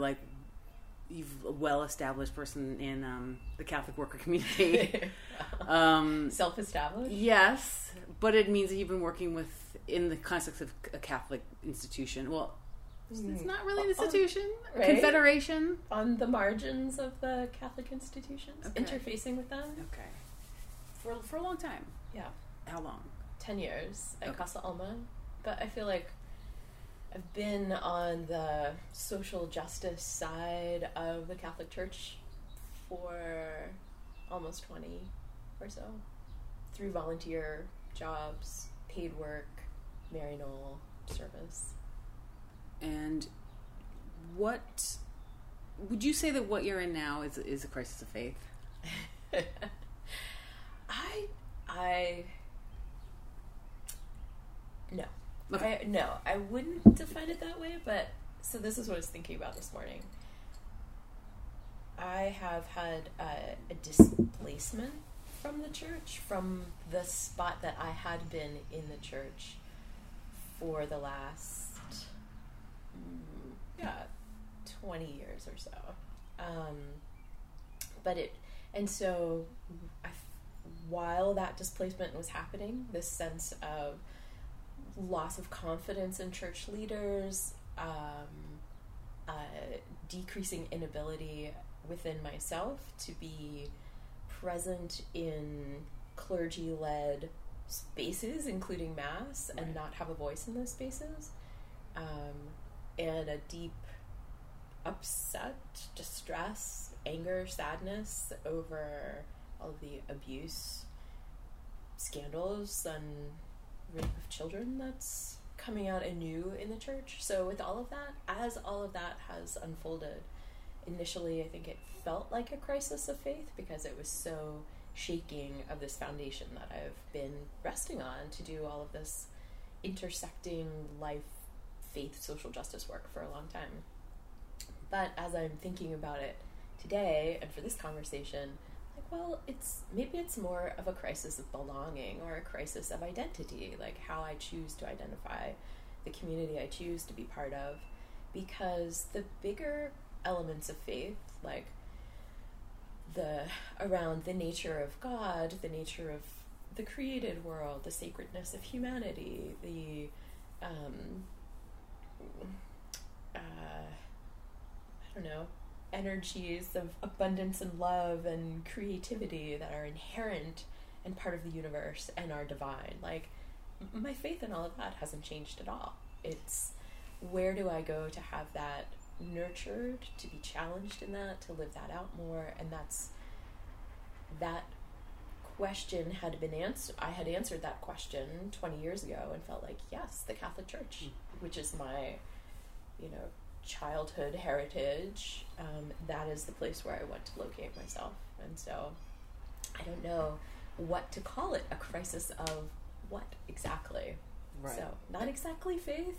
like you've a well-established person in um, the Catholic worker community. um, Self-established. yes, but it means that you've been working with in the context of a Catholic institution. Well, it's not really an Oh, institution, a right. confederation. On the margins of the Catholic institutions, Okay. interfacing with them. Okay, for for a long time. Yeah. How long? 10 years at Okay. Casa Alma, but I feel like I've been on the social justice side of the Catholic Church for almost 20 or so through volunteer jobs, paid work, Maryknoll service. And what would you say that what you're in now is is a crisis of faith? I I no. I, no, I wouldn't define it that way, but so this is what I was thinking about this morning. I have had a, a displacement from the church, from the spot that I had been in the church for the last, mm, yeah, 20 years or so. Um, but it, and so I, while that displacement was happening, this sense of loss of confidence in church leaders, um, uh, decreasing inability within myself to be present in clergy led spaces, including Mass, and not have a voice in those spaces, um, and a deep upset, distress, anger, sadness over all the abuse, scandals, and rape of children that's coming out anew in the church. So, with all of that, as all of that has unfolded, initially I think it felt like a crisis of faith because it was so shaking of this foundation that I've been resting on to do all of this intersecting life, faith, social justice work for a long time. But as I'm thinking about it today and for this conversation, like, well, it's maybe it's more of a crisis of belonging or a crisis of identity, like how I choose to identify the community I choose to be part of, because the bigger elements of faith, like the around the nature of God, the nature of the created world, the sacredness of humanity, the um, uh, I don't know, energies of abundance and love and creativity that are inherent and part of the universe and are divine. Like, my faith in all of that hasn't changed at all. It's where do I go to have that nurtured, to be challenged in that, to live that out more, and that's that question had been answered. I had answered that question 20 years ago and felt like, yes, the Catholic Church, hmm. which is my, you know, childhood heritage, um, that is the place where I want to locate myself. And so I don't know what to call it a crisis of what exactly. So, not exactly faith,